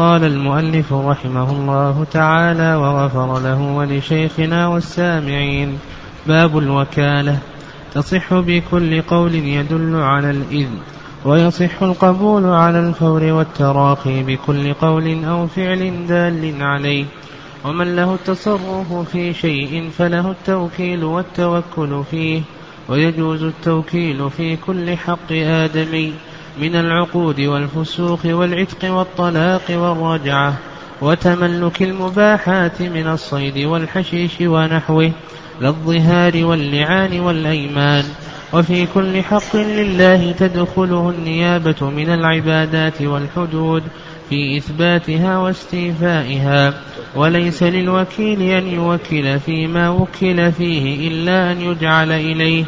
قال المؤلف رحمه الله تعالى وغفر له ولشيخنا والسامعين باب الوكالة. تصح بكل قول يدل على الإذن ويصح القبول على الفور والتراخي بكل قول أو فعل دال عليه. ومن له التصرف في شيء فله التوكيل والتوكل فيه ويجوز التوكيل في كل حق آدمي. من العقود والفسوق والعتق والطلاق والرجعة وتملك المباحات من الصيد والحشيش ونحوه للظهار واللعان والأيمان. وفي كل حق لله تدخله النيابة من العبادات والحدود في إثباتها واستيفائها. وليس للوكيل أن يوكل فيما وكل فيه إلا أن يجعل إليه.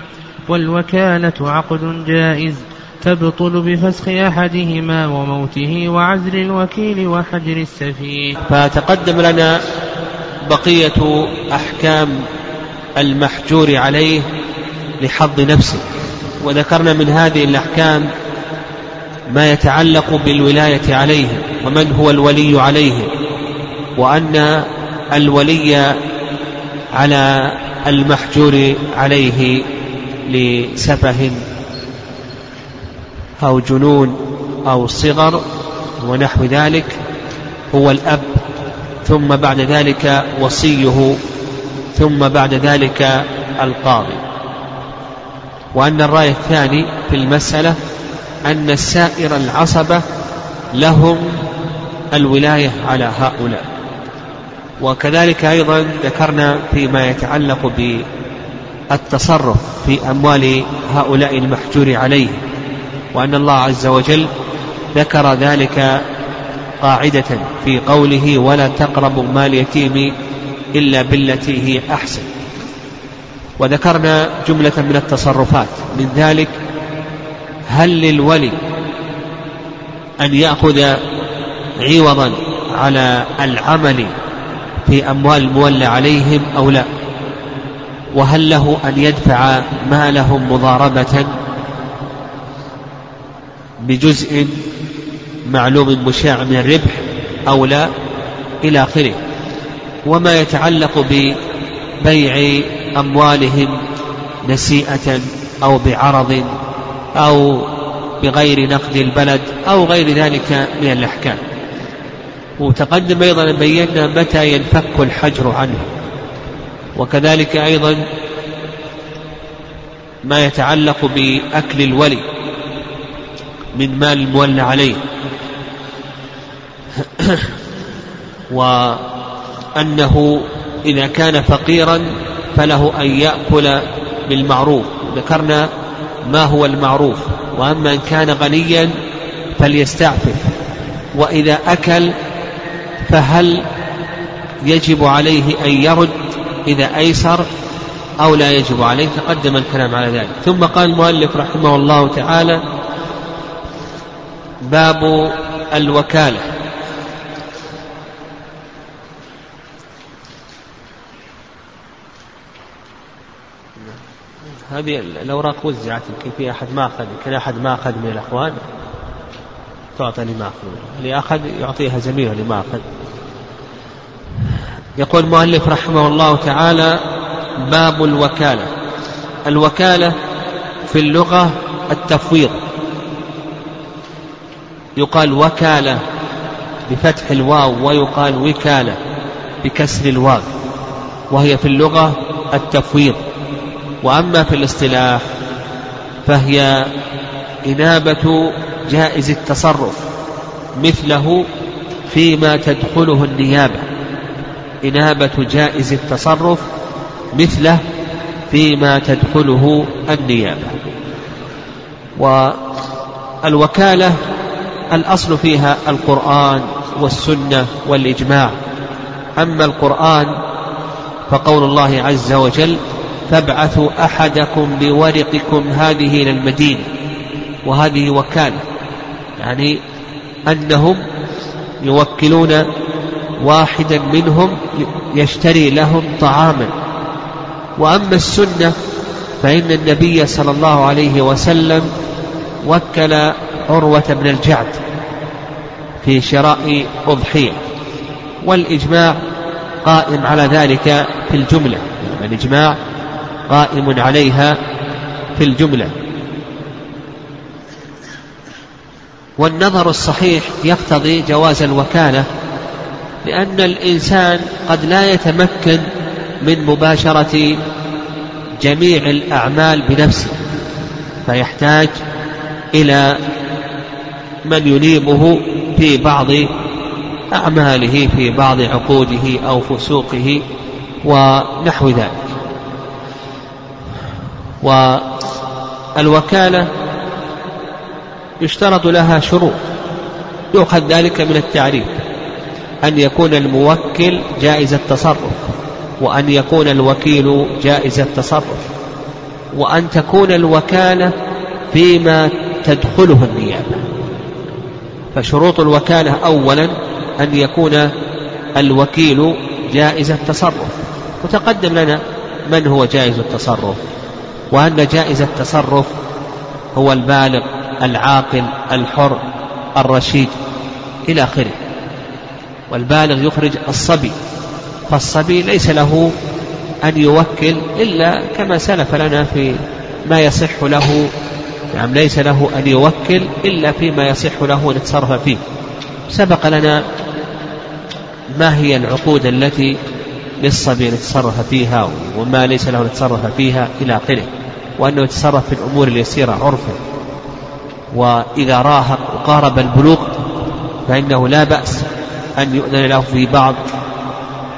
والوكالة عقد جائز تبطل بفسخ أحدهما وموته وعزل الوكيل وحجر السفيه. فتقدم لنا بقية أحكام المحجور عليه لحظ نفسه. وذكرنا من هذه الأحكام ما يتعلق بالولاية عليه ومن هو الولي عليه وأن الولي على المحجور عليه لسفه أو جنون أو صغر ونحو ذلك هو الأب ثم بعد ذلك وصيه ثم بعد ذلك القاضي. وأن الرأي الثاني في المسألة أن سائر العصبة لهم الولاية على هؤلاء. وكذلك أيضا ذكرنا فيما يتعلق بالتصرف في أموال هؤلاء المحجور عليه. وأن الله عز وجل ذكر ذلك قاعدة في قوله ولا تقربوا مال يتيم إلا بالتي هي أحسن. وذكرنا جملة من التصرفات. من ذلك هل للولي أن يأخذ عوضا على العمل في أموال المولى عليهم أو لا؟ وهل له أن يدفع مالهم مضاربة بجزء معلوم مشاع من الربح أو لا إلى آخره. وما يتعلق ببيع أموالهم نسيئة أو بعرض أو بغير نقد البلد أو غير ذلك من الأحكام. وتقدم أيضا بينا متى ينفك الحجر عنه. وكذلك أيضا ما يتعلق بأكل الولي. من مال المولى عليه. وأنه إذا كان فقيرا فله أن يأكل بالمعروف. ذكرنا ما هو المعروف. وأما إن كان غنيا فليستعفف. وإذا أكل فهل يجب عليه أن يرد إذا أيسر أو لا يجب عليه؟ تقدم الكلام على ذلك. ثم قال المؤلف رحمه الله تعالى باب الوكالة. هذه الأوراق وزعت يمكن في أحد ما أخذ يمكن أحد ما أخذ من الأخوان تعطى لما أخذ. اللي أخذ يعطيها زميله لما أخذ. يقول المؤلف رحمه الله تعالى باب الوكالة. الوكالة في اللغة التفويض. يقال وكالة بفتح الواو ويقال وكالة بكسر الواو وهي في اللغة التفويض. وأما في الاصطلاح فهي إنابة جائز التصرف مثله فيما تدخله النيابة. إنابة جائز التصرف مثله فيما تدخله النيابة. والوكالة الأصل فيها القرآن والسنة والإجماع. أما القرآن فقول الله عز وجل فابعثوا أحدكم بورقكم هذه إلى المدينة وهذه وكالة. يعني أنهم يوكلون واحدا منهم يشتري لهم طعاما. وأما السنة فإن النبي صلى الله عليه وسلم وكل عروة بن الجعد في شراء أضحية. والإجماع قائم على ذلك في الجملة. الإجماع قائم عليها في الجملة. والنظر الصحيح يقتضي جواز الوكالة لأن الإنسان قد لا يتمكن من مباشرة جميع الأعمال بنفسه فيحتاج إلى من ينيبه في بعض أعماله في بعض عقوده أو فسوقه ونحو ذلك. والوكالة يشترط لها شروط يؤخذ ذلك من التعريف أن يكون الموكل جائز التصرف وأن يكون الوكيل جائز التصرف وأن تكون الوكالة فيما تدخله النيابة. فشروط الوكالة أولا أن يكون الوكيل جائز التصرف. وتقدم لنا من هو جائز التصرف. وأن جائز التصرف هو البالغ العاقل الحر الرشيد إلى آخره. والبالغ يخرج الصبي فالصبي ليس له أن يوكل إلا كما سلف لنا في ما يصح له نعم ليس له أن يوكل إلا فيما يصح له أن يتصرف فيه. سبق لنا ما هي العقود التي للصبي أن يتصرف فيها وما ليس له أن يتصرف فيها إلى آخره وأنه يتصرف في الأمور اليسيرة عرفا. وإذا راهق وقارب البلوغ فإنه لا بأس أن يؤذن له في بعض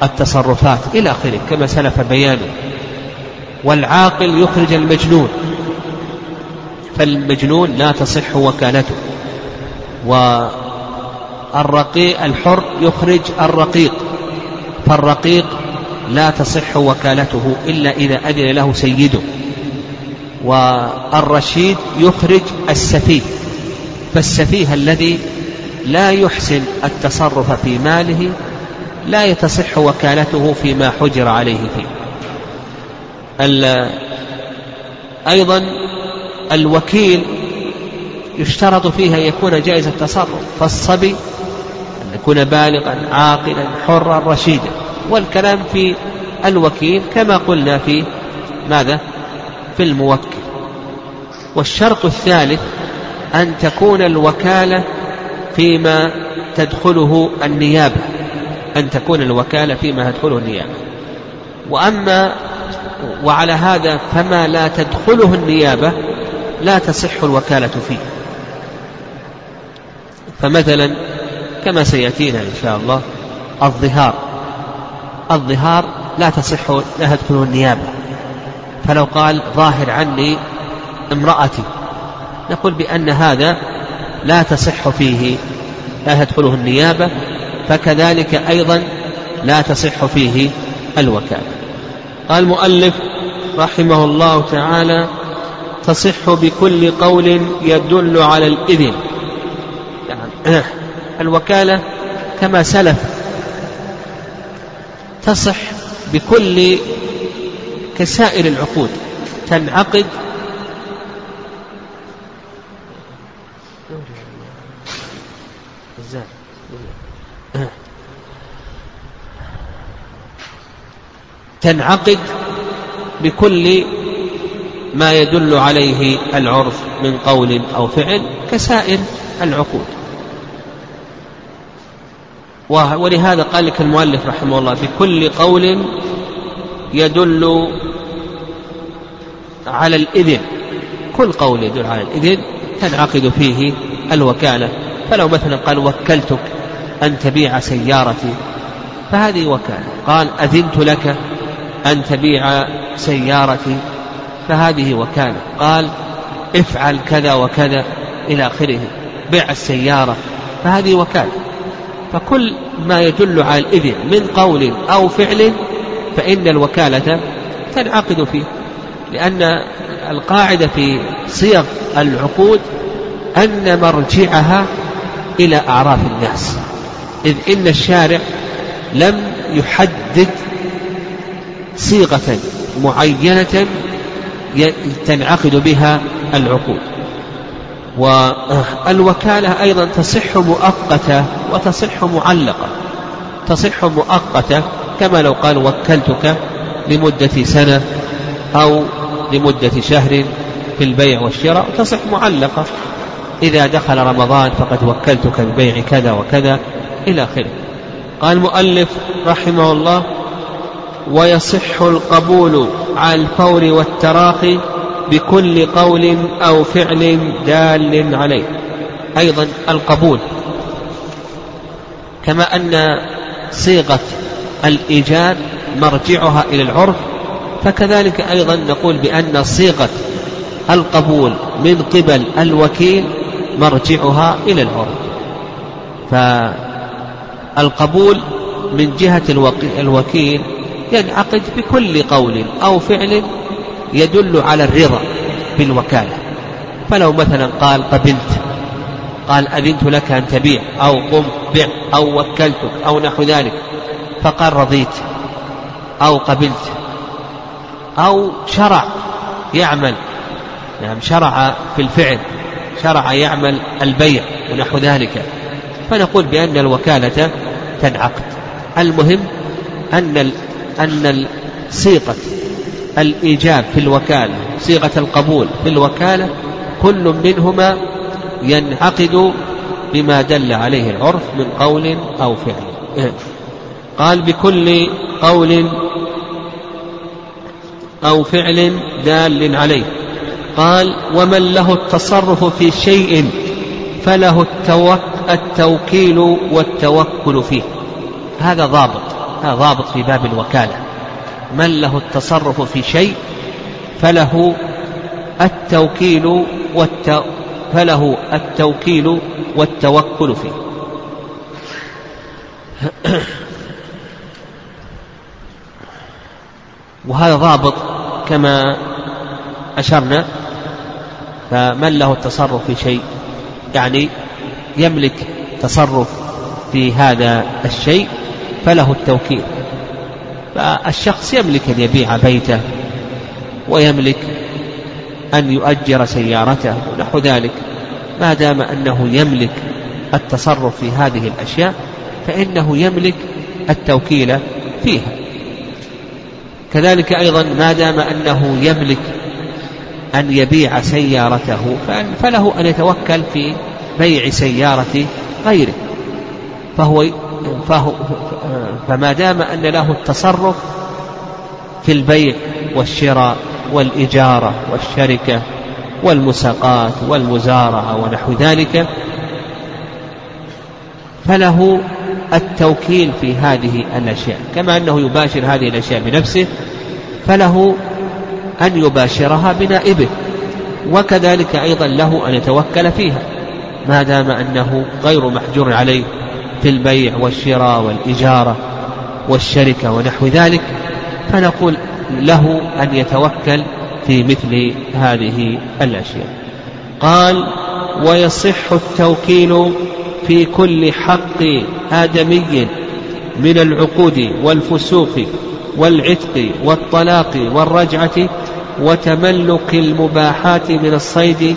التصرفات إلى آخره كما سلف بيانه. والعاقل يخرج المجنون. فالمجنون لا تصح وكالته. والرقيق الحر يخرج الرقيق فالرقيق لا تصح وكالته إلا إذا أذن له سيده. والرشيد يخرج السفيه فالسفيه الذي لا يحسن التصرف في ماله لا يتصح وكالته فيما حجر عليه فيه. أيضا الوكيل يشترط فيه أن يكون جائز التصرف فالصبي أن يكون بالغا عاقلا حرا رشيدا. والكلام في الوكيل كما قلنا في ماذا؟ في الموكل. والشرط الثالث أن تكون الوكالة فيما تدخله النيابة. أن تكون الوكالة فيما تدخله النيابة. وأما وعلى هذا فما لا تدخله النيابة لا تصح الوكالة فيه. فمثلا كما سيأتينا إن شاء الله الظهار. الظهار لا تصح لا تدخله النيابة. فلو قال ظاهر عني امرأتي نقول بأن هذا لا تصح فيه لا تدخله النيابة فكذلك أيضا لا تصح فيه الوكالة. قال المؤلف رحمه الله تعالى تصح بكل قول يدل على الإذن. يعني الوكالة كما سلف. تصح بكل كسائر العقود. تنعقد. تنعقد بكل ما يدل عليه العرف من قول أو فعل كسائر العقود. ولهذا قال لك المؤلف رحمه الله بكل قول يدل على الإذن. كل قول يدل على الإذن تنعقد فيه الوكالة. فلو مثلا قال وكلتك أن تبيع سيارتي فهذه وكالة. قال أذنت لك أن تبيع سيارتي فهذه وكالة. قال افعل كذا وكذا إلى آخره. بيع السيارة. فهذه وكالة. فكل ما يدل على الإذن من قول أو فعل فإن الوكالة تنعقد فيه. لأن القاعدة في صيغ العقود أن مرجعها إلى أعراف الناس. إذ إن الشارع لم يحدد صيغة معينة تنعقد بها العقود والوكالة أيضا تصح مؤقتة وتصح معلقة. تصح مؤقتة كما لو قال وكلتك لمدة سنة أو لمدة شهر في البيع والشراء تصح معلقة. إذا دخل رمضان فقد وكلتك ببيع كذا وكذا إلى آخره. قال المؤلف رحمه الله ويصح القبول على الفور والتراخي بكل قول أو فعل دال عليه. أيضا القبول. كما أن صيغة الإيجاب مرجعها إلى العرف فكذلك أيضا نقول بأن صيغة القبول من قبل الوكيل مرجعها إلى العرف. فالقبول من جهة الوكيل ينعقد بكل قول أو فعل يدل على الرضا بالوكالة. فلو مثلا قال قبلت قال أذنت لك أن تبيع أو قم بع أو وكلتك أو نحو ذلك فقال رضيت أو قبلت أو شرع يعمل. نعم شرع في الفعل شرع يعمل البيع ونحو ذلك. فنقول بأن الوكالة تنعقد. المهم أن أن صيغة الإيجاب في الوكالة صيغة القبول في الوكالة كل منهما ينعقد بما دل عليه العرف من قول أو فعل. قال بكل قول أو فعل دال عليه. قال ومن له التصرف في شيء فله التوكيل والتوكل فيه. هذا ضابط. ضابط في باب الوكالة. من له التصرف في شيء فله التوكيل والت... فله التوكيل والتوكل فيه. وهذا ضابط كما أشرنا فمن له التصرف في شيء يعني يملك تصرف في هذا الشيء فله التوكيل. فالشخص يملك أن يبيع بيته ويملك أن يؤجر سيارته ونحو ذلك. ما دام أنه يملك التصرف في هذه الأشياء فإنه يملك التوكيل فيها. كذلك أيضا ما دام أنه يملك أن يبيع سيارته فله أن يتوكل في بيع سيارة غيره. فهو فهو فما دام أن له التصرف في البيع والشراء والإجارة والشركة والمساقات والمزارعة ونحو ذلك فله التوكيل في هذه الأشياء. كما أنه يباشر هذه الأشياء بنفسه فله أن يباشرها بنائبه وكذلك أيضا له أن يتوكل فيها. ما دام أنه غير محجور عليه في البيع والشراء والإجارة والشركة ونحو ذلك فنقول له أن يتوكل في مثل هذه الأشياء. قال ويصح التوكيل في كل حق آدمي من العقود والفسوق والعتق والطلاق والرجعة وتملك المباحات من الصيد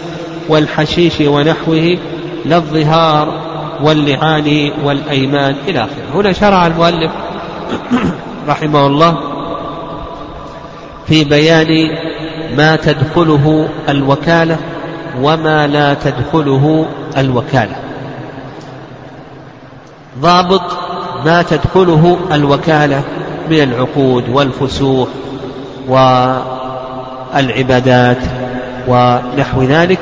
والحشيش ونحوه لا الظهار واللعان والأيمان إلى آخره. هنا شرع المؤلف رحمه الله في بيان ما تدخله الوكالة وما لا تدخله الوكالة. ضابط ما تدخله الوكالة من العقود والفسوق والعبادات ونحو ذلك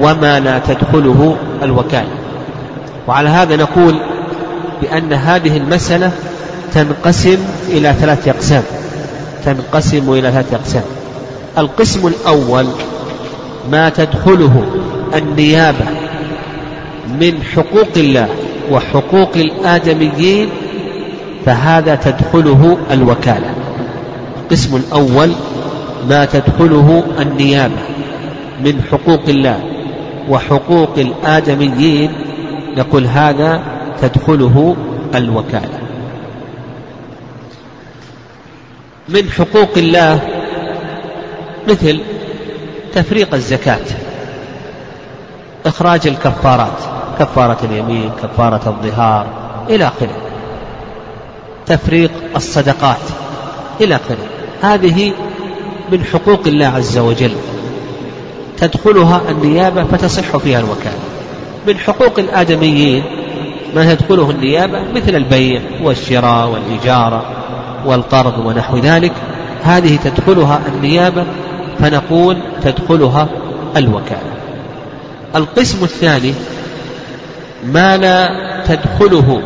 وما لا تدخله الوكالة. وعلى هذا نقول بأن هذه المسألة تنقسم إلى ثلاثة أقسام. تنقسم إلى ثلاثة أقسام. القسم الأول ما تدخله النيابة من حقوق الله وحقوق الآدميين فهذا تدخله الوكالة. القسم الأول ما تدخله النيابة من حقوق الله وحقوق الآدميين نقول هذا تدخله الوكالة. من حقوق الله مثل تفريق الزكاة إخراج الكفارات كفارة اليمين كفارة الظهار إلى آخره. تفريق الصدقات إلى آخره. هذه من حقوق الله عز وجل. تدخلها النيابة فتصح فيها الوكالة. من حقوق الآدميين ما تدخله النيابة مثل البيع والشراء والإجارة والقرض ونحو ذلك. هذه تدخلها النيابة فنقول تدخلها الوكالة. القسم الثاني ما لا تدخله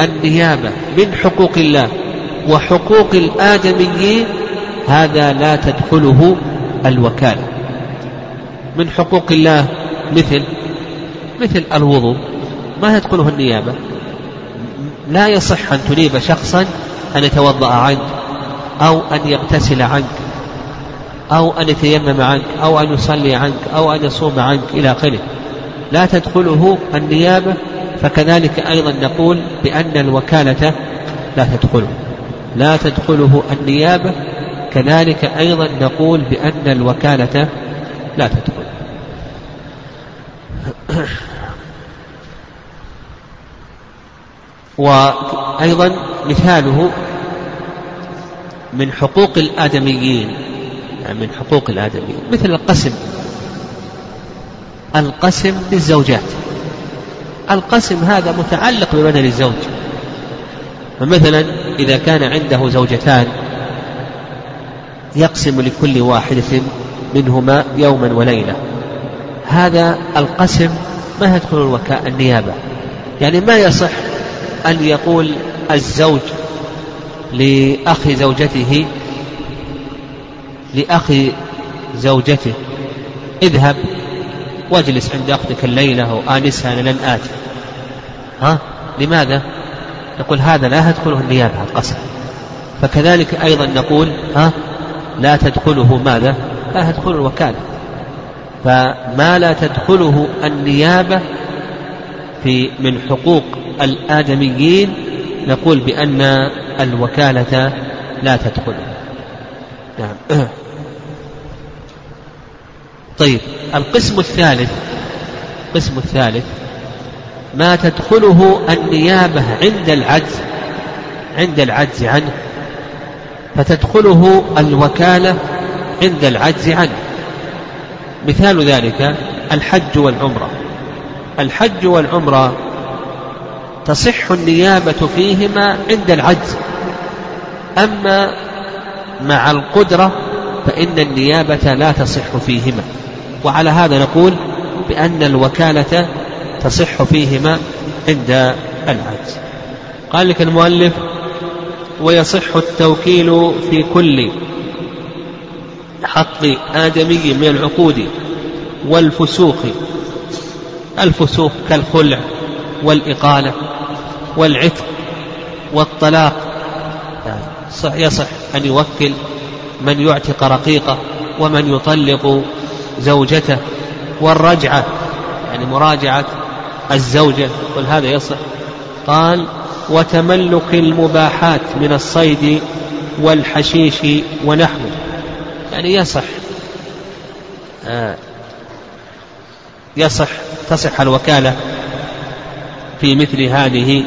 النيابة من حقوق الله وحقوق الآدميين هذا لا تدخله الوكالة. من حقوق الله مثل مثل الوضوء ما تدخله النيابة؟ لا يصح أن تنيب شخصا أن يتوضأ عنك أو أن يغتسل عنك أو أن يتيمم عنك أو أن يصلي عنك أو أن يصوم عنك إلى آخره. لا تدخله النيابة فكذلك أيضا نقول بأن الوكالة لا تدخله. لا تدخله النيابة كذلك أيضا نقول بأن الوكالة لا تدخل وأيضا مثاله من حقوق الآدميين يعني من حقوق الآدميين مثل القسم. القسم للزوجات القسم هذا متعلق ببدن الزوج. فمثلا إذا كان عنده زوجتان يقسم لكل واحدة منهما يوما وليلة. هذا القسم ما يدخل الوكاء النيابة. يعني ما يصح أن يقول الزوج لأخ زوجته لأخ زوجته اذهب واجلس عند أختك الليلة وآنسها أنا لن آتي ها؟ لماذا؟ نقول هذا لا تدخله النيابة القسم فكذلك أيضا نقول ها؟ لا تدخله ماذا؟ لا تدخل الوكالة. فما لا تدخله النيابة في من حقوق الآدميين نقول بأن الوكالة لا تدخل نعم. طيب القسم الثالث القسم الثالث ما تدخله النيابة عند العجز عند العجز عنه فتدخله الوكالة عند العجز عنه. مثال ذلك الحج والعمرة. الحج والعمرة تصح النيابة فيهما عند العجز. أما مع القدرة فإن النيابة لا تصح فيهما. وعلى هذا نقول بأن الوكالة تصح فيهما عند العجز. قال لك المؤلف ويصح التوكيل في كل حق آدمي من العقود والفسوق. الفسوق كالخلع والإقالة والعتق والطلاق. يصح أن يوكل من يعتق رقيقه ومن يطلق زوجته. والرجعة يعني مراجعة الزوجة. كل هذا يصح. قال وتملك المباحات من الصيد والحشيش ونحوه. يعني يصح. آه. يصح تصح الوكالة في مثل هذه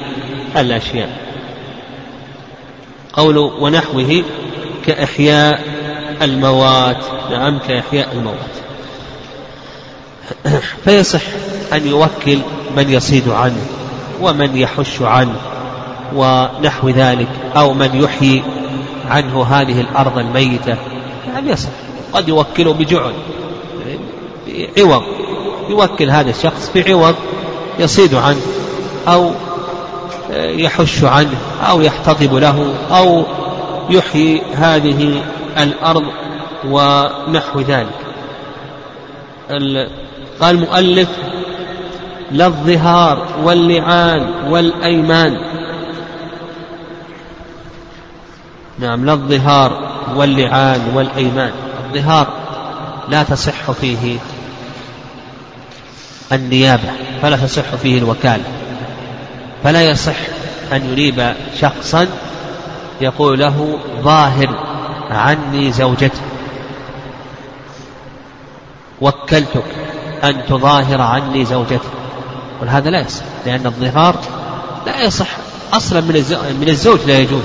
الأشياء. قول ونحوه كإحياء الموات. نعم كإحياء الموات. فيصح أن يوكل من يصيد عنه ومن يحش عنه ونحو ذلك أو من يحيي عنه هذه الأرض الميتة. نعم يصح. قد يوكله بجعل. بعوض. يوكل هذا الشخص بعوض يصيد عنه أو يحش عنه أو يحتطب له أو يحيي هذه الأرض ونحو ذلك. قال المؤلف لا الظهار واللعان والأيمان. نعم لا الظهار واللعان والأيمان. الظهار لا تصح فيه النيابة فلا تصح فيه الوكالة. فلا يصح أن ينيب شخصا يقول له ظاهر عني زوجتي. وكلتك أن تظاهر عني زوجتك وهذا لا يصح لأن الظهار لا يصح أصلا من الزوج لا يجوز.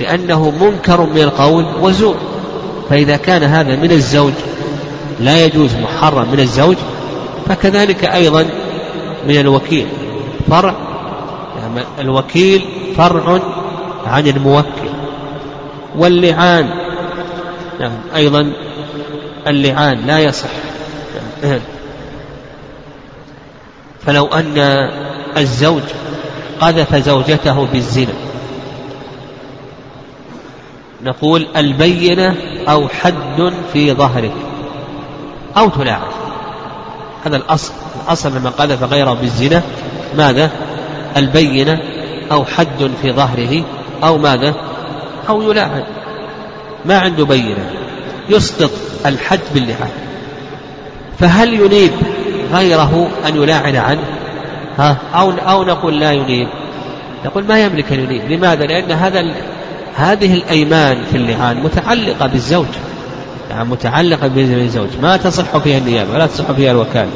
لأنه منكر من القول وزور. فإذا كان هذا من الزوج لا يجوز محرم من الزوج فكذلك أيضا من الوكيل. فرع يعني الوكيل فرع عن الموكل. واللعان نعم أيضا اللعان لا يصح. فلو أن الزوج قذف زوجته بالزنا نقول البينة أو حد في ظهرك أو تلاعب هذا الأصل الأصل لما قذف غيره بالزنا. ماذا؟ البينة أو حد في ظهره أو ماذا؟ أو يلاعن ما عنده بينة. يسقط الحد باللعان فهل ينيب غيره أن يلاعن عنه؟ ها؟ أو, أو نقول لا ينيب. نقول ما يملك أن ينيب. لماذا؟ لأن هذا هذه الأيمان في اللعان متعلقة بالزوج. يعني متعلقة بالزوج. ما تصح فيها النيابة ولا تصح فيها الوكالة.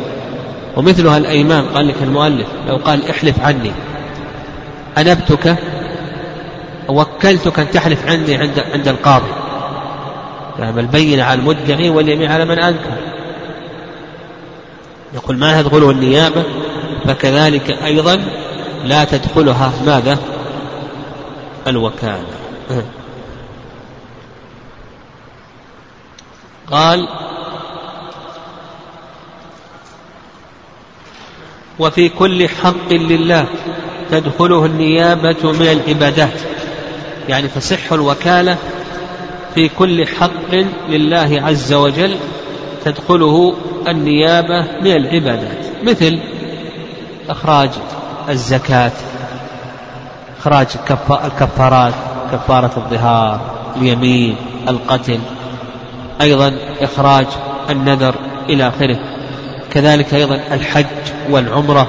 ومثلها الأيمان قال لك المؤلف لو قال احلف عني. أنبتك وكلتك أن تحلف عندي عند عند القاضي. يعني البينة على المدعي واليمين على من أنكر يقول ما تدخله النيابة؟ فكذلك أيضا لا تدخلها. ماذا؟ الوكالة. قال وفي كل حق لله تدخله النيابة من العبادات. يعني تصح الوكالة في كل حق لله عز وجل تدخله النيابة من العبادات. مثل إخراج الزكاة إخراج الكفارات كفارة الظهار اليمين القتل أيضا إخراج النذر إلى آخره. كذلك أيضا الحج والعمرة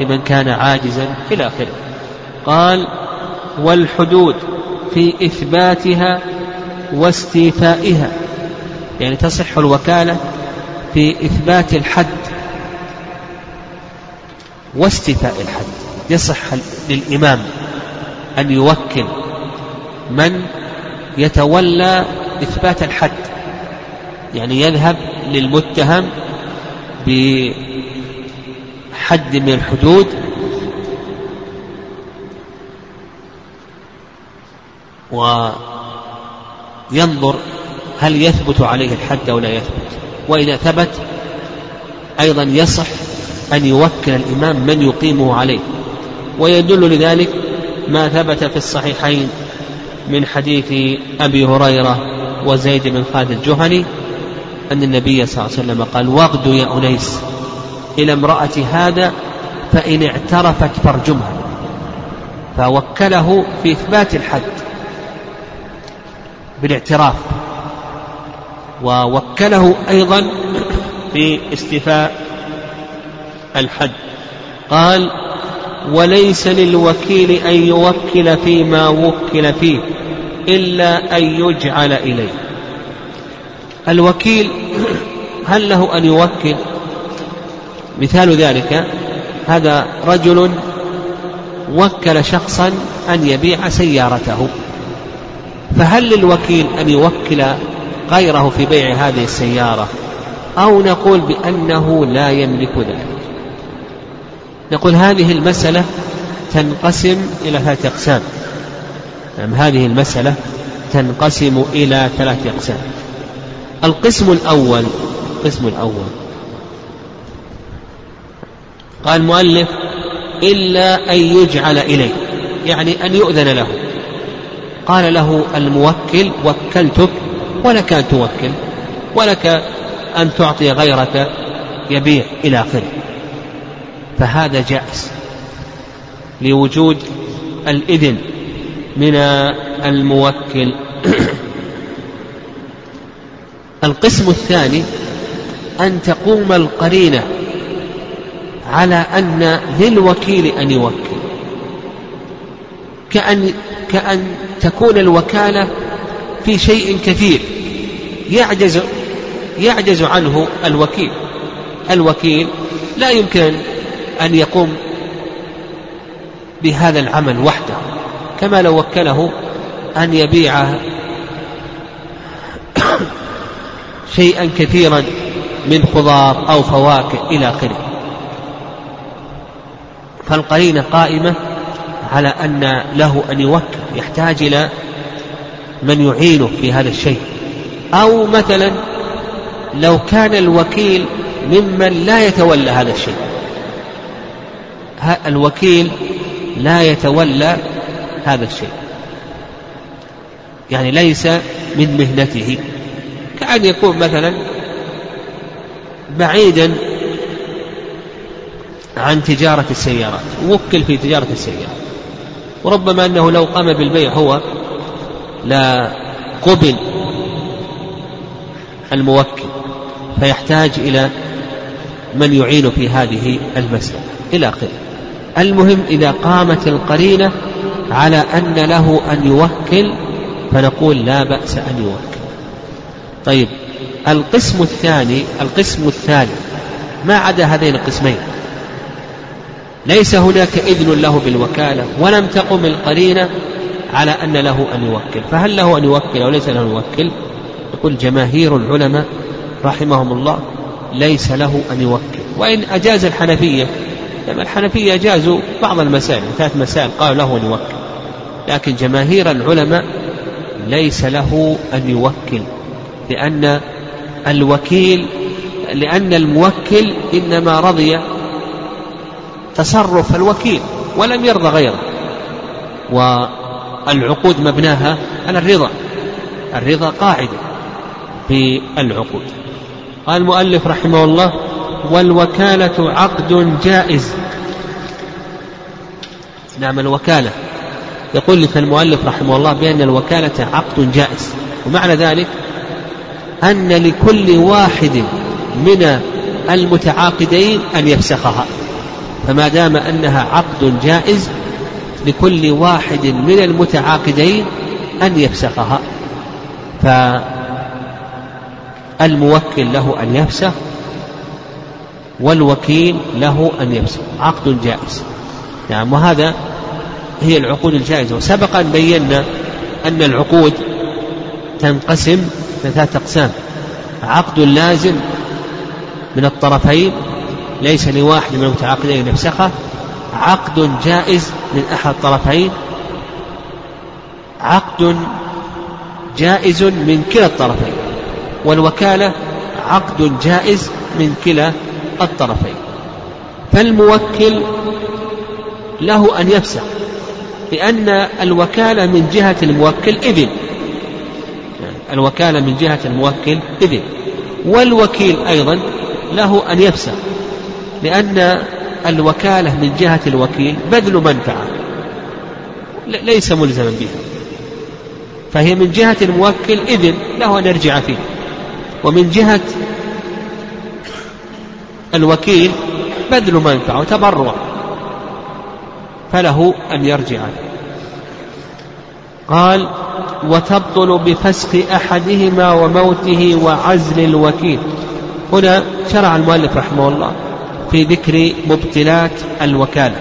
لمن كان عاجزا إلى آخره قال والحدود في إثباتها واستيفائها. يعني تصح الوكالة في إثبات الحد. واستيفاء الحد. يصح للإمام أن يوكل من يتولى إثبات الحد يعني يذهب للمتهم بحد من الحدود وينظر هل يثبت عليه الحد أو لا يثبت. وإذا ثبت أيضا يصح أن يوكل الإمام من يقيمه عليه ويدل لذلك ما ثبت في الصحيحين من حديث أبي هريرة وزيد بن خالد الجهني أن النبي صلى الله عليه وسلم قال واغدوا يا أنيس إلى امرأة هذا فإن اعترفت فارجمها. فوكله في إثبات الحد بالاعتراف. ووكله أيضا في استيفاء الحد. قال وليس للوكيل أن يوكل فيما وكل فيه إلا أن يجعل إليه. الوكيل هل له أن يوكل؟ مثال ذلك هذا رجل وكل شخصا أن يبيع سيارته. فهل للوكيل أن يوكل غيره في بيع هذه السيارة؟ أو نقول بأنه لا يملك ذلك. نقول هذه المسألة تنقسم إلى ثلاثة أقسام. نعم هذه المسألة تنقسم إلى ثلاثة أقسام. القسم الأول القسم الأول. قال المؤلف إلا أن يجعل إليه يعني أن يؤذن له. قال له الموكل وكلتك ولك أن توكل ولك أن تعطي غيرك يبيع إلى آخره. فهذا جائز لوجود الإذن من الموكل. القسم الثاني أن تقوم القرينة على أن للوكيل أن يوكل. كأن كأن تكون الوكالة في شيء كثير يعجز يعجز عنه الوكيل. الوكيل لا يمكن أن يقوم بهذا العمل وحده كما لو وكله أن يبيع شيئا كثيرا من خضار أو فواكه إلى آخره. فالقرينة قائمة على أن له أن يوكل يحتاج إلى من يعينه في هذا الشيء. أو مثلا لو كان الوكيل ممن لا يتولى هذا الشيء. الوكيل لا يتولى هذا الشيء. يعني ليس من مهنته. كأن يكون مثلا بعيدا عن تجارة السيارات وكل في تجارة السيارات. وربما أنه لو قام بالبيع هو لا قبل الموكل فيحتاج إلى من يعين في هذه المسألة. إلى آخره. المهم إذا قامت القرينة على أن له أن يوكل فنقول لا بأس أن يوكل. طيب القسم الثاني القسم الثالث ما عدا هذين القسمين؟ ليس هناك إذن له بالوكالة ولم تقم القرينة على أن له أن يوكل. فهل له أن يوكل أو ليس له أن يوكل؟ يقول جماهير العلماء رحمهم الله ليس له أن يوكل. وإن أجاز الحنفية لما الحنفية أجازوا بعض المسائل ثلاث مسائل قالوا له أن يوكل. لكن جماهير العلماء ليس له أن يوكل لأن الوكيل لأن الموكل إنما رضي تصرف الوكيل ولم يرضى غيره. والعقود مبناها على الرضا الرضا قاعدة في العقود قال المؤلف رحمه الله والوكالة عقد جائز. نعم الوكالة. يقول لك المؤلف رحمه الله بأن الوكالة عقد جائز. ومعنى ذلك أن لكل واحد من المتعاقدين أن يفسخها. فما دام أنها عقد جائز لكل واحد من المتعاقدين أن يفسخها. فالموكل له أن يفسخ والوكيل له أن يفسخ عقد جائز. نعم وهذا هي العقود الجائزة. وسبق أن بينا أن العقود تنقسم ثلاثة أقسام. عقد لازم من الطرفين ليس لواحد من المتعاقدين يفسخه عقد جائز من أحد الطرفين. عقد جائز من كلا الطرفين. والوكالة عقد جائز من كلا الطرفين. فالموكل له أن يفسخ لأن الوكالة من جهة الموكل إذن. الوكالة من جهة الموكل إذن. والوكيل أيضا له أن يفسخ لأن الوكالة من جهة الوكيل بذل منفعة. ليس ملزما بها. فهي من جهة الموكل إذن له أن يرجع فيه. ومن جهة الوكيل بذل منفعة وتبرع فله أن يرجع. قال وتبطل بفسخ أحدهما وموته وعزل الوكيل. هنا شرع المؤلف رحمه الله في ذكر مبطلات الوكالة.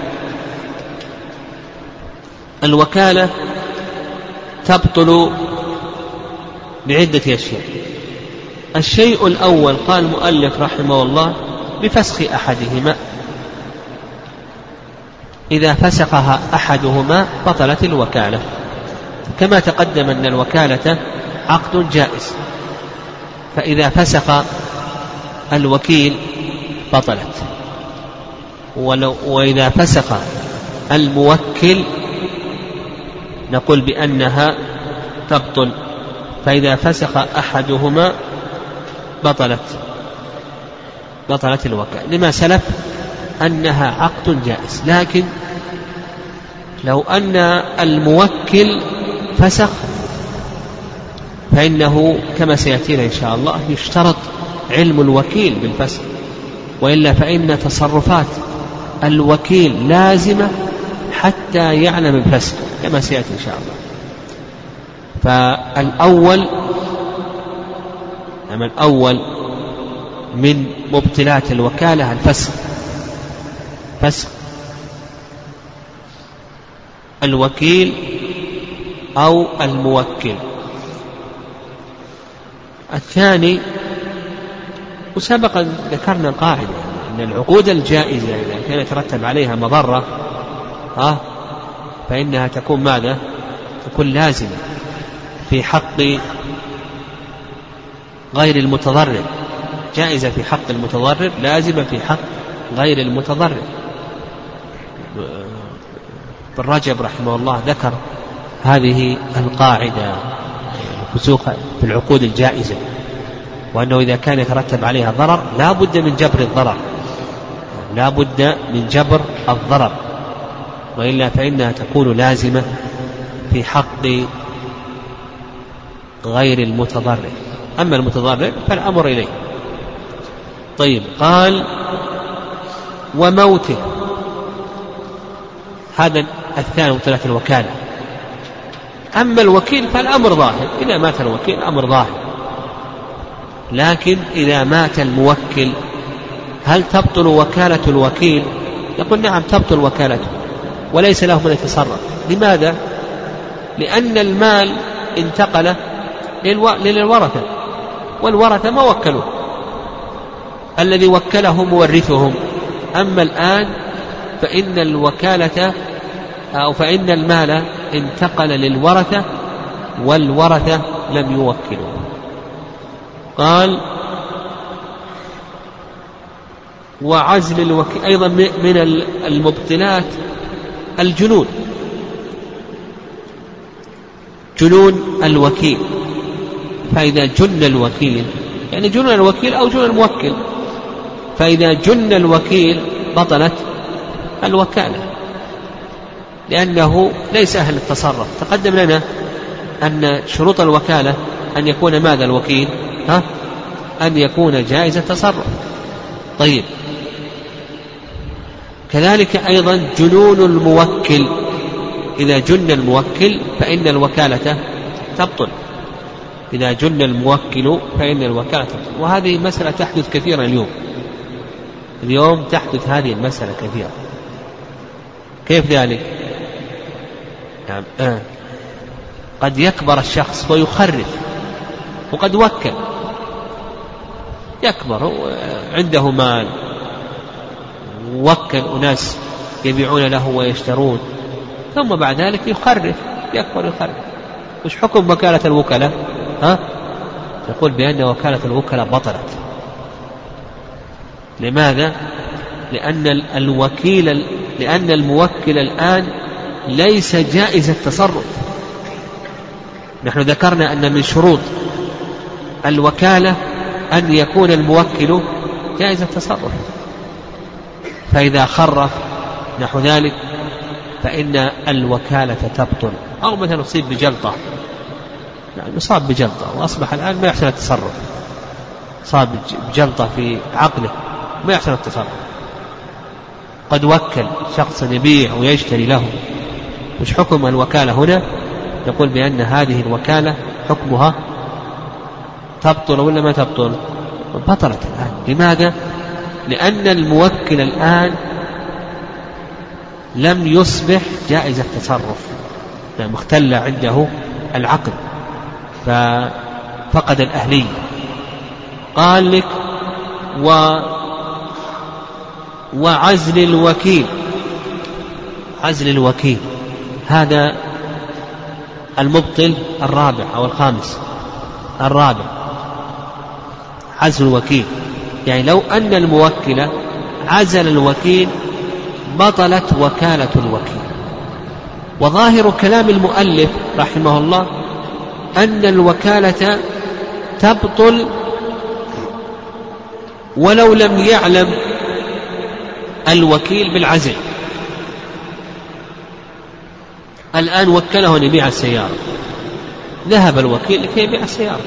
الوكالة تبطل بعدة أشياء. الشيء الأول قال المؤلف رحمه الله بفسخ أحدهما. إذا فسخها أحدهما بطلت الوكالة. كما تقدم أن الوكالة عقد جائز. فإذا فسخ الوكيل بطلت. ولو وإذا فسخ الموكل نقول بأنها تبطل. فإذا فسخ أحدهما بطلت. بطلت الوكالة لما سلف أنها عقد جائز. لكن لو أن الموكل فسخ فإنه كما سيأتينا إن شاء الله يشترط علم الوكيل بالفسخ. وإلا فإن تصرفات الوكيل لازمة حتى يعلم الفسق كما سيأتي إن شاء الله. فالأول أما الأول من مبطلات الوكالة الفسخ فسخ الوكيل أو الموكل. الثاني وسبق ذكرنا القاعدة أن العقود الجائزة إذا كان يترتب عليها مضرة ها فإنها تكون ماذا؟ تكون لازمة في حق غير المتضرر. جائزة في حق المتضرر لازمة في حق غير المتضرر. ابن رجب رحمه الله ذكر هذه القاعدة فسوق في العقود الجائزة وأنه إذا كان يترتب عليها ضرر لا بد من جبر الضرر. لا بد من جبر الضرر. وإلا فإنها تكون لازمة في حق غير المتضرر. أما المتضرر فالأمر إليه. طيب قال وموته. هذا الثاني ثلاث الوكالة. أما الوكيل فالأمر ظاهر. إذا مات الوكيل الأمر ظاهر. لكن إذا مات الموكل هل تبطل وكالة الوكيل؟ يقول نعم تبطل وكالته وليس له من يتصرف. لماذا؟ لأن المال انتقل للورثة والورثة ما وكلوه الذي وكله مورثهم. أما الآن فإن الوكالة أو فإن المال انتقل للورثة والورثة لم يوكلوا. قال وعزل الوكيل أيضا من المبطلات الجنون. جنون الوكيل. فإذا جن الوكيل يعني جنون الوكيل أو جنون الموكل فإذا جن الوكيل بطلت الوكالة لأنه ليس أهل التصرف. تقدم لنا أن شروط الوكالة أن يكون ماذا الوكيل؟ ها؟ أن يكون جائز التصرف. طيب. كذلك أيضا جنون الموكل. إذا جن الموكل فإن الوكالة تبطل. إذا جن الموكل فإن الوكالة تبطل. وهذه مسألة تحدث كثيرا اليوم. اليوم تحدث هذه المسألة كثيرا. كيف ذلك؟ نعم آه. قد يكبر الشخص ويخرف وقد وكل. يكبر عنده مال. وكل أناس يبيعون له ويشترون. ثم بعد ذلك يخرف يكبر يخرف. وش حكم وكالة الوكلاء؟ ها؟ يقول بأن وكالة الوكلاء بطلت. لماذا؟ لأن الوكيل لأن الموكل الآن ليس جائز التصرف. نحن ذكرنا أن من شروط الوكالة أن يكون الموكل جائز التصرف. فإذا خرف نحو ذلك فإن الوكالة تبطل. أو مثلا أصيب بجلطة. يعني يصاب بجلطة وأصبح الآن ما يحسن التصرف. صاب بجلطة في عقله. ما يحسن التصرف. قد وكل شخصا يبيع ويشتري له. وش حكم الوكالة هنا؟ يقول بأن هذه الوكالة حكمها تبطل ولا ما تبطل؟ بطلت الآن. لماذا؟ لأن الموكل الآن لم يصبح جائز التصرف. مختل عنده العقل ففقد الأهلية. قال لك و وعزل الوكيل. عزل الوكيل. هذا المبطل الرابع أو الخامس. الرابع. عزل الوكيل. يعني لو أن الموكل عزل الوكيل بطلت وكالة الوكيل. وظاهر كلام المؤلف رحمه الله أن الوكالة تبطل ولو لم يعلم الوكيل بالعزل. الآن وكله أن يبيع السيارة. ذهب الوكيل لكي يبيع السيارة.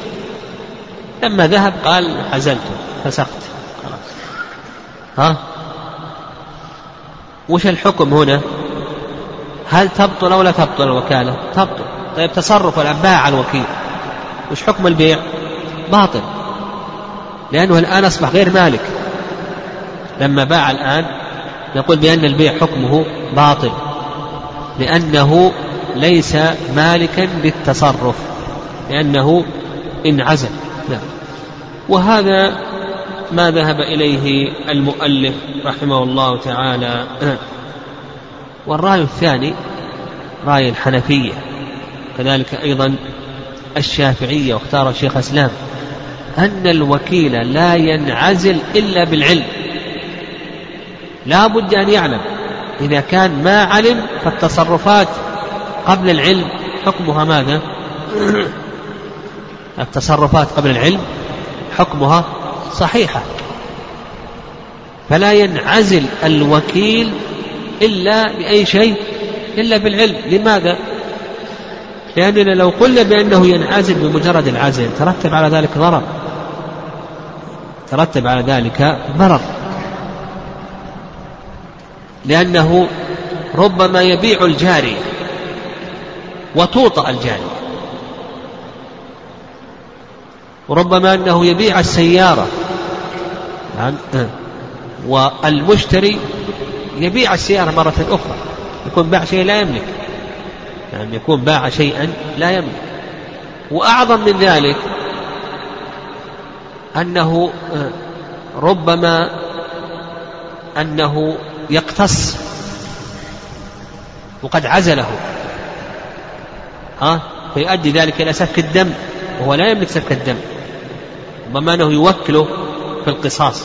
لما ذهب قال عزلته فسقت. ها؟ وش الحكم هنا؟ هل تبطل أو لا تبطل الوكالة؟ تبطل. طيب تصرف الآن باع الوكيل. وش حكم البيع؟ باطل. لأنه الآن أصبح غير مالك. لما باع الآن نقول بأن البيع حكمه باطل لأنه ليس مالكا للتصرف لأنه انعزل. نعم. وهذا ما ذهب إليه المؤلف رحمه الله تعالى. والرأي الثاني رأي الحنفية كذلك أيضا الشافعية واختار الشيخ الإسلام أن الوكيل لا ينعزل إلا بالعلم. لا بد أن يعلم. إذا كان ما علم فالتصرفات قبل العلم حكمها ماذا؟ التصرفات قبل العلم حكمها صحيحة. فلا ينعزل الوكيل إلا بأي شيء إلا بالعلم. لماذا؟ لأننا لو قلنا بأنه ينعزل بمجرد العزل ترتب على ذلك ضرر. ترتب على ذلك ضرر. لأنه ربما يبيع الجارية وتوطأ الجارية وربما أنه يبيع السيارة. نعم. والمشتري يبيع السيارة مرة أخرى. يكون باع شيء لا يملك. يعني يكون باع شيئا لا يملك. وأعظم من ذلك أنه ربما أنه يقتص وقد عزله. ها؟ فيؤدي ذلك إلى سفك الدم وهو لا يملك سفك الدم. ربما أنه يوكله في القصاص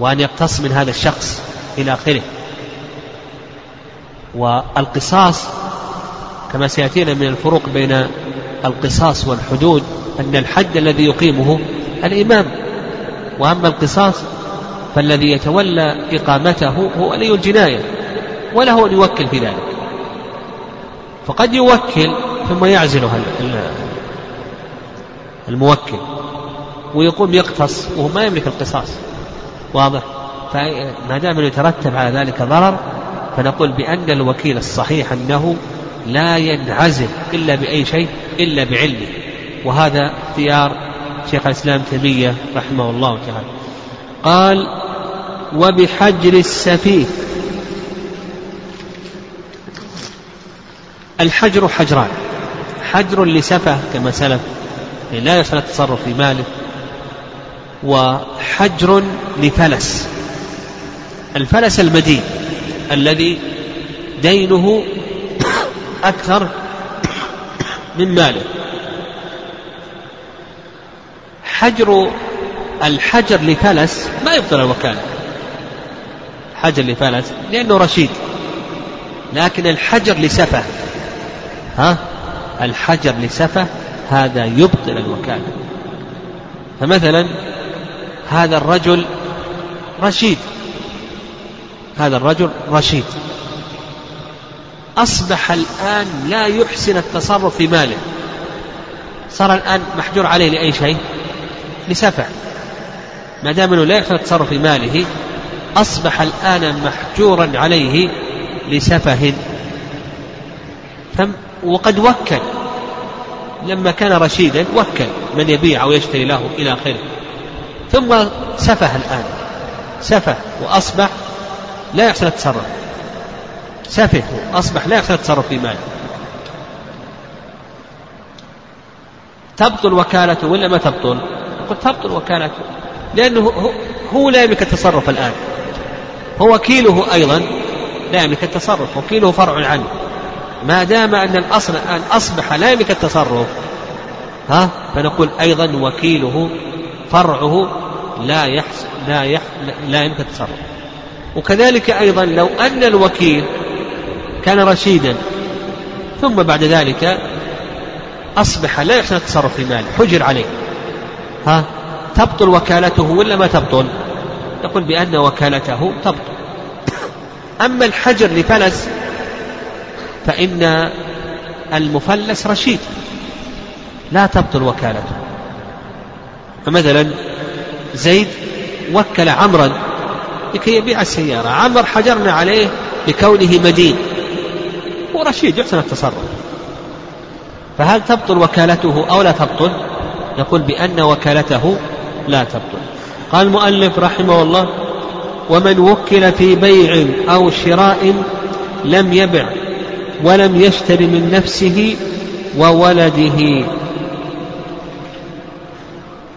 وأن يقتص من هذا الشخص إلى آخره. والقصاص كما سيأتينا من الفروق بين القصاص والحدود أن الحد الذي يقيمه الإمام. وأما القصاص فالذي يتولى إقامته هو ولي الجناية وله أن يوكل في ذلك. فقد يوكل ثم يعزلها الموكل ويقوم يقتص وهو ما يملك القصاص. واضح؟ فما دام يترتب على ذلك ضرر فنقول بأن الوكيل الصحيح أنه لا ينعزل إلا بأي شيء إلا بعلمه. وهذا اختيار شيخ الإسلام تيمية رحمه الله تعالى. قال وبحجر السفيه. الحجر حجران. حجر لسفه كما سلف لا يصل التصرف في ماله. وحجر لفلس. الفلس المدين الذي دينه أكثر من ماله. حجر الحجر لفلس ما يبطل الوكالة. حجر لفلس لأنه رشيد. لكن الحجر لسفة. ها؟ الحجر لسفة هذا يبطل الوكالة. فمثلا هذا الرجل رشيد. هذا الرجل رشيد. أصبح الآن لا يحسن التصرف في ماله. صار الآن محجور عليه لأي شيء؟ لسفع ما دام أنه لا يحسن التصرف في ماله أصبح الآن محجورا عليه لسفه. وقد وكل. لما كان رشيدا وكل من يبيع أو يشتري له إلى آخره. ثم سفه الآن. سفه وأصبح لا يحسن التصرف سفه أصبح لا يحسن التصرف في ماله. تبطل وكالته ولا ما تبطل؟ قلت تبطل وكالته. لأنه هو لا يملك التصرف الآن. هو وكيله أيضا لا يملك التصرف وكيله فرع عنه. ما دام أن الأصل الآن أصبح لا يملك التصرف ها؟ فنقول أيضا وكيله فرعه لا يحس لا يح لا يملك التصرف. وكذلك أيضا لو أن الوكيل كان رشيدا ثم بعد ذلك أصبح لا يحسن التصرف في ماله حجر عليه ها؟ تبطل وكالته ولا ما تبطل؟ نقول بأن وكالته تبطل. أما الحجر لفلس فإن المفلس رشيد. لا تبطل وكالته. فمثلا زيد وكل عمرا لكي يبيع السيارة. عمر حجرنا عليه لكونه مدين. هو رشيد يحسن التصرف. فهل تبطل وكالته أو لا تبطل؟ نقول بأن وكالته لا تبطل. قال المؤلف رحمه الله ومن وكل في بيع أو شراء لم يبع ولم يشتر من نفسه وولده.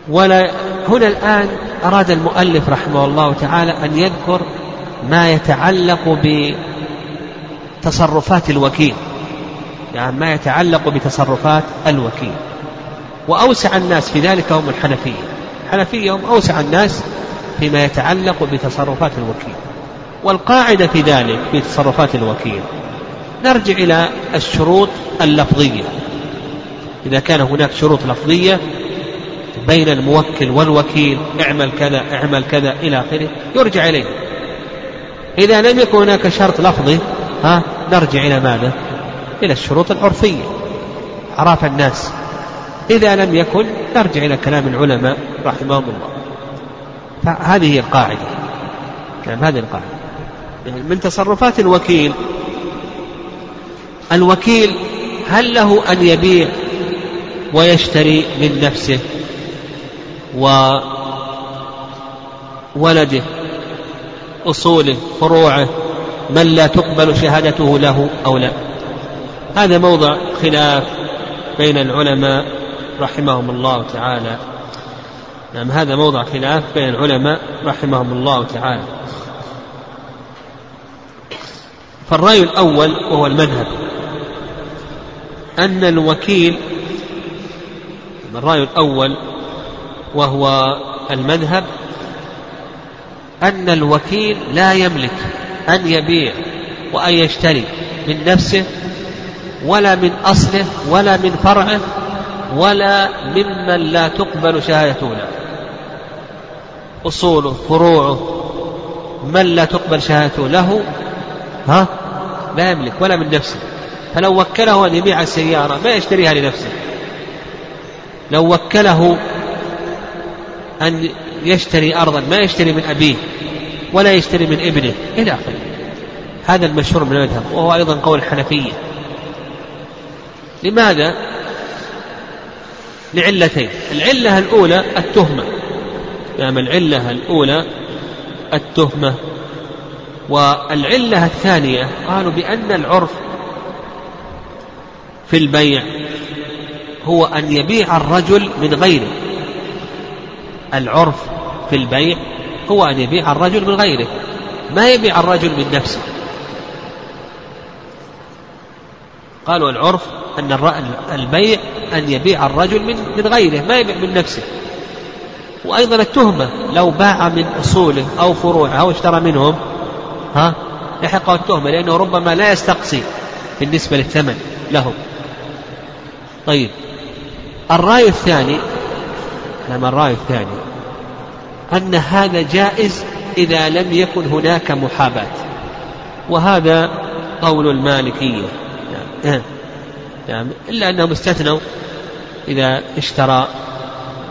ولا هنا الآن أراد المؤلف رحمه الله تعالى أن يذكر ما يتعلق بتصرفات الوكيل. يعني ما يتعلق بتصرفات الوكيل. وأوسع الناس في ذلك هم الحنفية. الحنفية هم أوسع الناس فيما يتعلق بتصرفات الوكيل. والقاعدة في ذلك في تصرفات الوكيل نرجع إلى الشروط اللفظية. إذا كان هناك شروط لفظية بين الموكل والوكيل اعمل كذا اعمل كذا إلى آخره يرجع إليه. إذا لم يكن هناك شرط لفظي ها نرجع إلى ماذا؟ إلى الشروط العرفية. عرف الناس. إذا لم يكن نرجع إلى كلام العلماء. رحمهم الله. فهذه القاعدة. كلام هذه القاعدة. يعني من تصرفات الوكيل الوكيل هل له أن يبيع ويشتري من نفسه وولده أصوله فروعه من لا تقبل شهادته له أو لا؟ هذا موضع خلاف بين العلماء رحمهم الله تعالى. نعم هذا موضع خلاف بين العلماء رحمهم الله تعالى. فالرأي الأول وهو المذهب أن الوكيل الرأي الأول وهو المذهب أن الوكيل لا يملك أن يبيع وأن يشتري من نفسه ولا من أصله ولا من فرعه ولا ممن لا تقبل شهادته له. أصوله فروعه. من لا تقبل شهادته له؟ ها؟ لا يملك ولا من نفسه. فلو وكله أن يبيع السيارة ما يشتريها لنفسه. لو وكله أن يشتري أرضا ما يشتري من أبيه ولا يشتري من ابنه إلى آخره. هذا المشهور من المذهب وهو أيضا قول الحنفية لماذا؟ لعلتين. العلة الأولى التهمة. نعم العلة الأولى التهمة. والعلة الثانية قالوا بأن العرف في البيع هو أن يبيع الرجل من غيره. العرف في البيع هو أن يبيع الرجل من غيره ما يبيع الرجل من نفسه. قالوا العرف أن البيع أن يبيع الرجل من من غيره ما يبيع من نفسه. وأيضا التهمة لو باع من أصوله أو فروعه أو اشترى منهم ها؟ لحقه التهمة لأنه ربما لا يستقصي بالنسبة للثمن لهم طيب. الرأي الثاني نعم الرأي الثاني. أن هذا جائز إذا لم يكن هناك محاباة. وهذا قول المالكية. نعم. نعم. إلا أنهم استثنوا إذا اشترى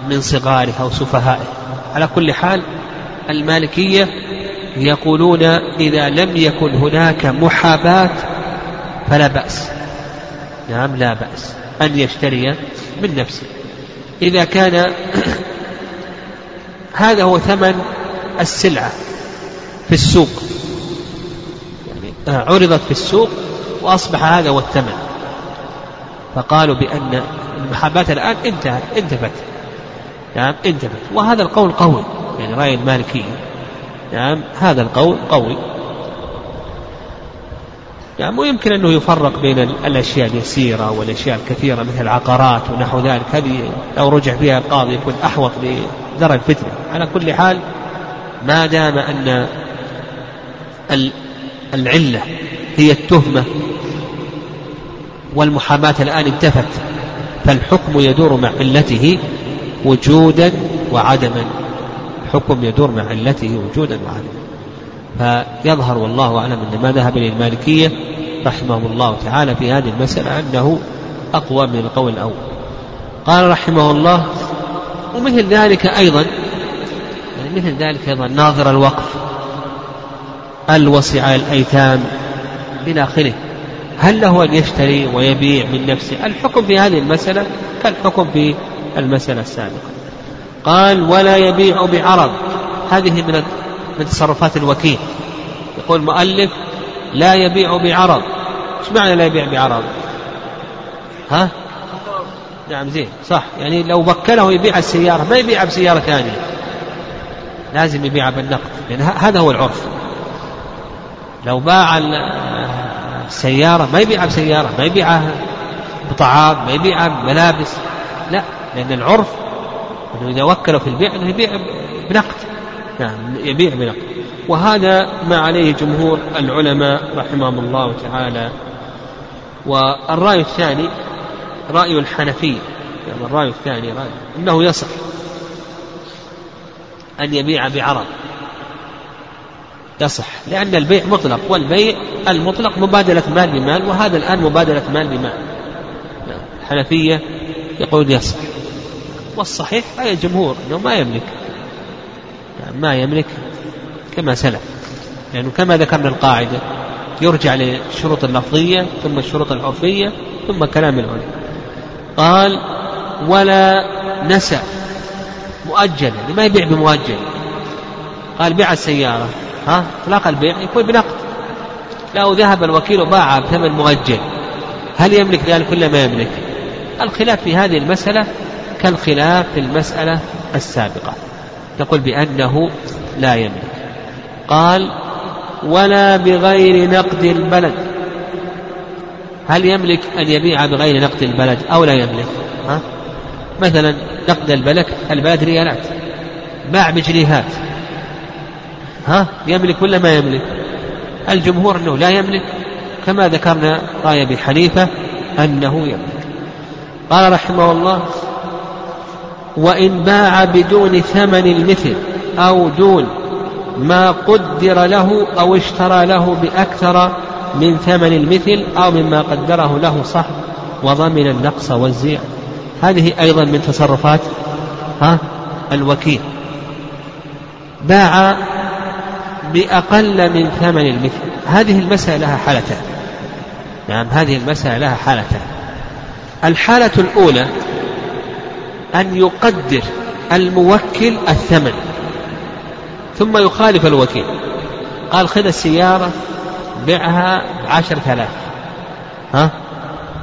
من صغاره أو سفهائه. على كل حال المالكية يقولون إذا لم يكن هناك محاباة فلا بأس. نعم لا بأس. أن يشتري من نفسه. إذا كان هذا هو ثمن السلعة في السوق. يعني عرضت في السوق وأصبح هذا هو الثمن. فقالوا بأن المحاباة الآن انتهت انتفت. نعم انتفت وهذا القول قوي. يعني رأي المالكية. نعم هذا القول قوي. نعم ويمكن أنه يفرق بين الأشياء اليسيرة والأشياء الكثيرة مثل العقارات ونحو ذلك. هذه لو رجع فيها القاضي يكون أحوط لدرء الفتنة. على كل حال ما دام أن العلة هي التهمة والمحاماة الآن انتفت فالحكم يدور مع علته وجودا وعدما. الحكم يدور مع علته وجودا وعدما. فيظهر والله أعلم أن ما ذهب إليه المالكية رحمه الله تعالى في هذه المسألة أنه أقوى من القول الأول. قال رحمه الله ومثل ذلك أيضا يعني مثل ذلك أيضا ناظر الوقف الوصي على الأيتام إلى آخره. هل له أن يشتري ويبيع من نفسه؟ الحكم في هذه المسألة كالحكم في المسألة السابقة. قال ولا يبيع بعرض. هذه من من تصرفات الوكيل. يقول المؤلف لا يبيع بعرض. إيش معنى لا يبيع بعرض؟ ها؟ نعم زين صح. يعني لو وكله يبيع السيارة ما يبيع بسيارة ثانية. لازم يبيعها بالنقد. لأن هذا هو العرف. لو باع السيارة ما يبيعها بسيارة ما يبيعها بطعام ما يبيعها بملابس. لا. لأن العرف أنه إذا وكله في البيع أنه يبيع بنقد. نعم يبيع بنقد. وهذا ما عليه جمهور العلماء رحمهم الله تعالى. والرأي الثاني رأي الحنفية يعني الرأي الثاني رأي أنه يصح أن يبيع بعرض. يصح لأن البيع مطلق والبيع المطلق مبادلة مال بمال وهذا الآن مبادلة مال بمال. الحنفية يقول يصح. والصحيح أي الجمهور أنه ما يملك. يعني ما يملك كما سلف. لأنه يعني كما ذكرنا القاعدة يرجع للشروط اللفظية ثم الشروط العرفية ثم كلام العلماء. قال ولا نسى مؤجل يعني ما يبيع بمؤجل. قال بيع السيارة. ها؟ اطلاق البيع يكون بنقد. لو ذهب الوكيل وباعها بثمن مؤجل. هل يملك ذلك ولا ما يملك؟ الخلاف في هذه المسألة كالخلاف في المسألة السابقة. نقول بأنه لا يملك. قال ولا بغير نقد البلد. هل يملك أن يبيع بغير نقد البلد أو لا يملك؟ ها؟ مثلا نقد البلد البلد ريالات باع بجنيهات. ها؟ يملك ولا ما يملك؟ الجمهور أنه لا يملك. كما ذكرنا رأي أبي حنيفة أنه يملك. قال رحمه الله وإن باع بدون ثمن المثل أو دون ما قدر له أو اشترى له بأكثر من ثمن المثل أو مما قدره له صح وضمن النقص والزيع. هذه أيضا من تصرفات ها الوكيل. باع بأقل من ثمن المثل. هذه المسألة لها حالتان. نعم هذه المسألة لها حالتان. الحالة الأولى أن يقدر الموكل الثمن ثم يخالف الوكيل. قال خذ السيارة بعها بعشرة آلاف. ها؟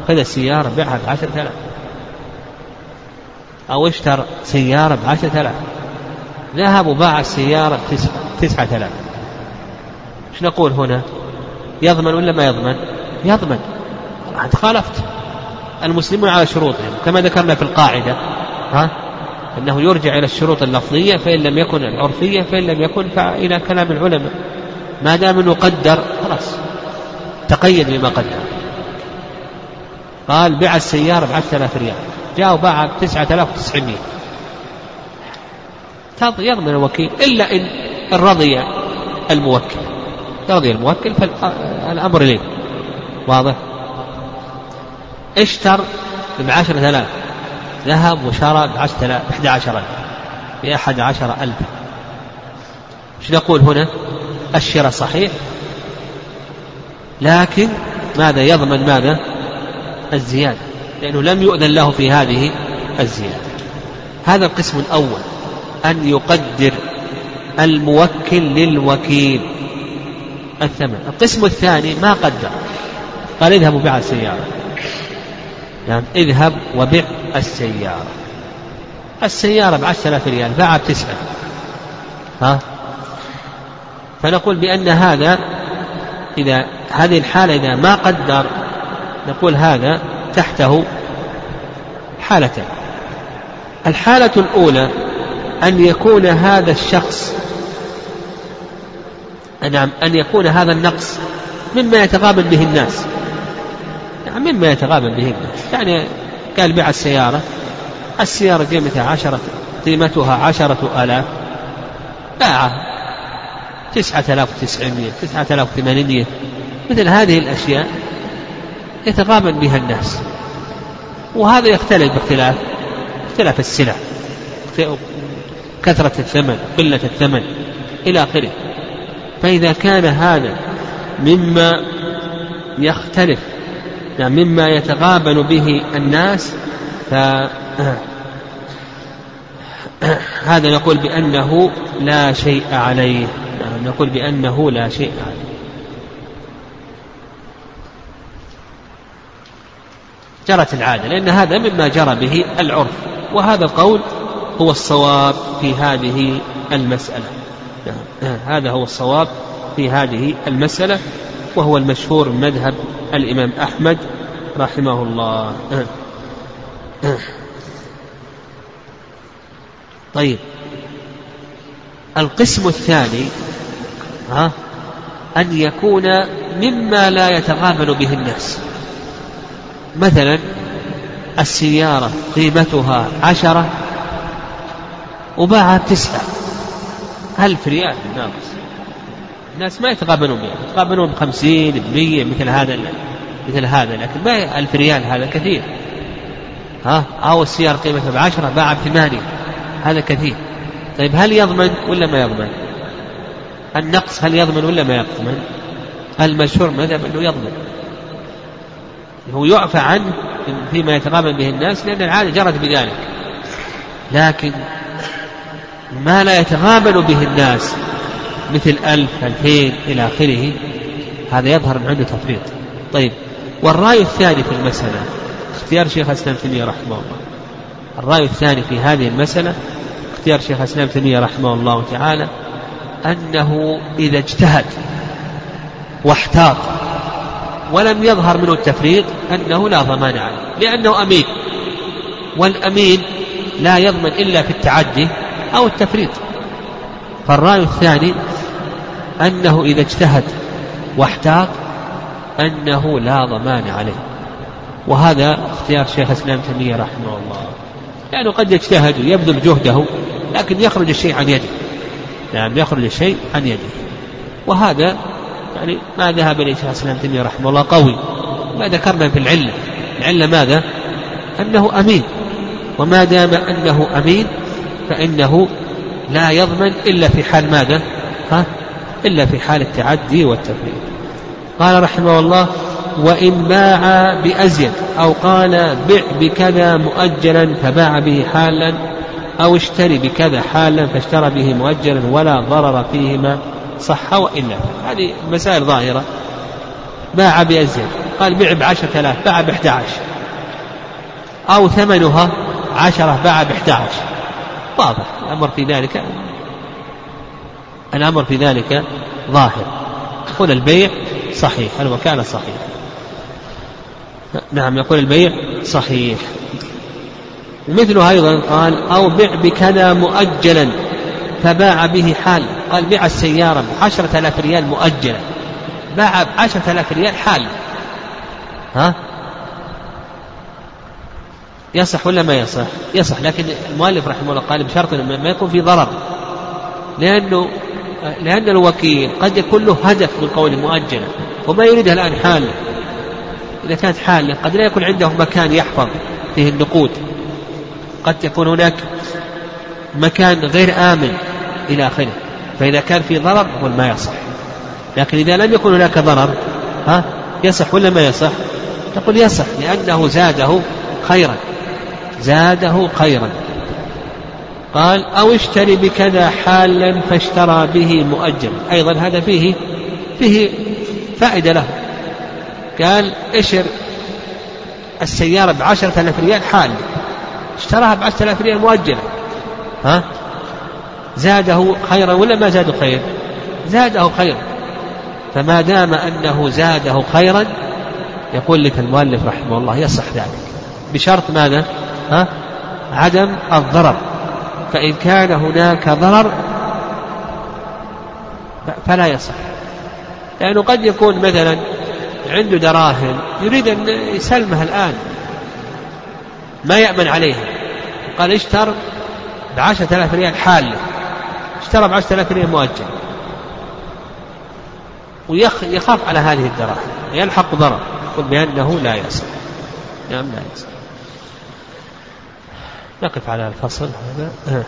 خذ السيارة بعها بعشرة آلاف. أو اشتر سيارة بعشرة آلاف. ذهب وباع السيارة بتسعة آلاف. إيش نقول هنا؟ يضمن ولا ما يضمن؟ يضمن. أنت خالفت. المسلمون على شروطهم كما ذكرنا في القاعدة. ها؟ أنه يرجع إلى الشروط اللفظية فإن لم يكن العرفية فإن لم يكن فإلى كلام العلماء. ما دام أنه قدر خلاص. تقيد بما قدر. قال بيع السيارة بعشرة آلاف ريال. جاء وباعها آلاف وتسعمية. يضمن الوكيل. إلا إن رضي الموكل. رضي الموكل فالأمر إليه. واضح؟ اشتر بعشرة آلاف. ذهب وشرى ألف. بأحد عشر ألف. إيش نقول هنا؟ الشراء صحيح. لكن ماذا يضمن ماذا؟ الزيادة. لأنه لم يؤذن له في هذه الزيادة. هذا القسم الأول أن يقدر الموكل للوكيل. الثمن. القسم الثاني ما قدر. قال اذهب وبيع السيارة نعم. اذهب وبع السيارة. السيارة بعشرة آلاف ريال باعها بتسعة ها؟ فنقول بأن هذا إذا هذه الحالة إذا ما قدر نقول هذا تحته حالتين الحالة الأولى أن يكون هذا الشخص نعم أن يكون هذا النقص مما يتغابن به الناس. مما يتغابن به. يعني قال بيع السيارة. السيارة قيمتها عشرة قيمتها عشرة آلاف. باعها. تسعة آلاف وتسعمية تسعة آلاف وثمانمية. مثل هذه الأشياء يتغابن بها الناس. وهذا يختلف باختلاف اختلاف السلع. كثرة الثمن قلة الثمن إلى آخره. فإذا كان هذا مما يختلف يعني مما يتغابن به الناس ف هذا نقول بأنه لا شيء عليه. نعم نقول بأنه لا شيء عليه. جرت العادة لأن هذا مما جرى به العرف. وهذا القول هو الصواب في هذه المسألة. نعم. هذا هو الصواب في هذه المسألة وهو المشهور من مذهب الإمام أحمد رحمه الله. طيب. القسم الثاني ها أن يكون مما لا يتغامل به الناس. مثلا السيارة قيمتها عشرة وباعها بتسعة ألف ريال ناقص الناس ما يتقابلون بها. يتقابلون بخمسين بمية مثل هذا مثل هذا لكن ما ألف ريال هذا كثير. ها؟ أو السيارة قيمتها بعشرة باع بثمانية. هذا كثير. طيب هل يضمن ولا ما يضمن؟ النقص هل يضمن ولا ما يضمن؟ المشهور مذهب أنه يضمن. هو يعفى عنه فيما يتقابل به الناس لأن العادة جرت بذلك لكن ما لا يتغابن به الناس مثل ألف ألفين إلى آخره هذا يظهر من عنده تفريط. طيب والرأي الثاني في المسألة اختيار شيخ الإسلام تيمية رحمه الله. الرأي الثاني في هذه المسألة اختيار شيخ الإسلام تيمية رحمه الله تعالى أنه إذا اجتهد واحتاط ولم يظهر منه التفريط أنه لا ضمان عليه لأنه أمين. والأمين لا يضمن إلا في التعدي أو التفريط. فالرأي الثاني أنه إذا اجتهد واحتاط أنه لا ضمان عليه. وهذا اختيار شيخ الإسلام تيمية رحمه الله. لأنه قد يجتهد ويبذل جهده لكن يخرج الشيء عن يده. نعم يخرج الشيء عن يده. وهذا يعني ما ذهب إليه شيخ الإسلام تيمية رحمه الله قوي. ما ذكرنا في العلة. العلة ماذا؟ أنه أمين. وما دام أنه أمين فإنه لا يضمن إلا في حال ماذا؟ ها؟ إلا في حال التعدي والتفريط. قال رحمه الله وإن باع بأزيد أو قال بع بكذا مؤجلا فباع به حالا أو اشتري بكذا حالا فاشترى به مؤجلا ولا ضرر فيهما صح وإلا هذه مسائل ظاهرة. باع بأزيد. قال بيع بعشرة آلاف باع بإحدى عشر. أو ثمنها عشرة باع بإحدى عشر. واضح. الأمر في ذلك. الأمر في ذلك ظاهر. يقول البيع صحيح الوكالة صحيح؟ نعم يقول البيع صحيح. ومثله أيضا قال أو بع بكذا مؤجلا فباع به حال. قال بيع السيارة بعشرة آلاف ريال مؤجلا. باع بعشرة آلاف ريال حال. ها؟ يصح ولا ما يصح؟ يصح لكن المؤلف رحمه الله قال بشرط ما يكون في ضرر. لأنه لأن الوكيل قد يكون له هدف من قوله مؤجلا وما يريدها الآن حالة إذا كانت حالة قد لا يكون عنده مكان يحفظ فيه النقود. قد يكون هناك مكان غير آمن إلى آخره. فإذا كان في ضرر نقول ما يصح. لكن إذا لم يكن هناك ضرر ها يصح ولا ما يصح؟ تقول يصح لأنه زاده خيرا. زاده خيرا. قال أو اشتري بكذا حالا فاشترى به مؤجلا. أيضا هذا فيه فيه فائدة له. قال اشر السيارة بعشرة آلاف ريال حال. اشتراها بعشرة آلاف ريال مؤجلة. ها؟ زاده خيرا ولا ما زاده خير؟ زاده خيرا. فما دام أنه زاده خيرا يقول لك المؤلف رحمه الله يصح ذلك. بشرط ماذا؟ ها؟ عدم الضرر. فإن كان هناك ضرر فلا يصح. لأنه قد يكون مثلا عنده دراهم يريد أن يسلمها الآن ما يأمن عليها. قال اشتر بعشرة آلاف ريال حالة اشترى بعشرة آلاف ريال مؤجل. ويخاف على هذه الدراهم يلحق ضرر يقول بأنه لا يصح. نعم لا يصح. نقف على الفصل هذا.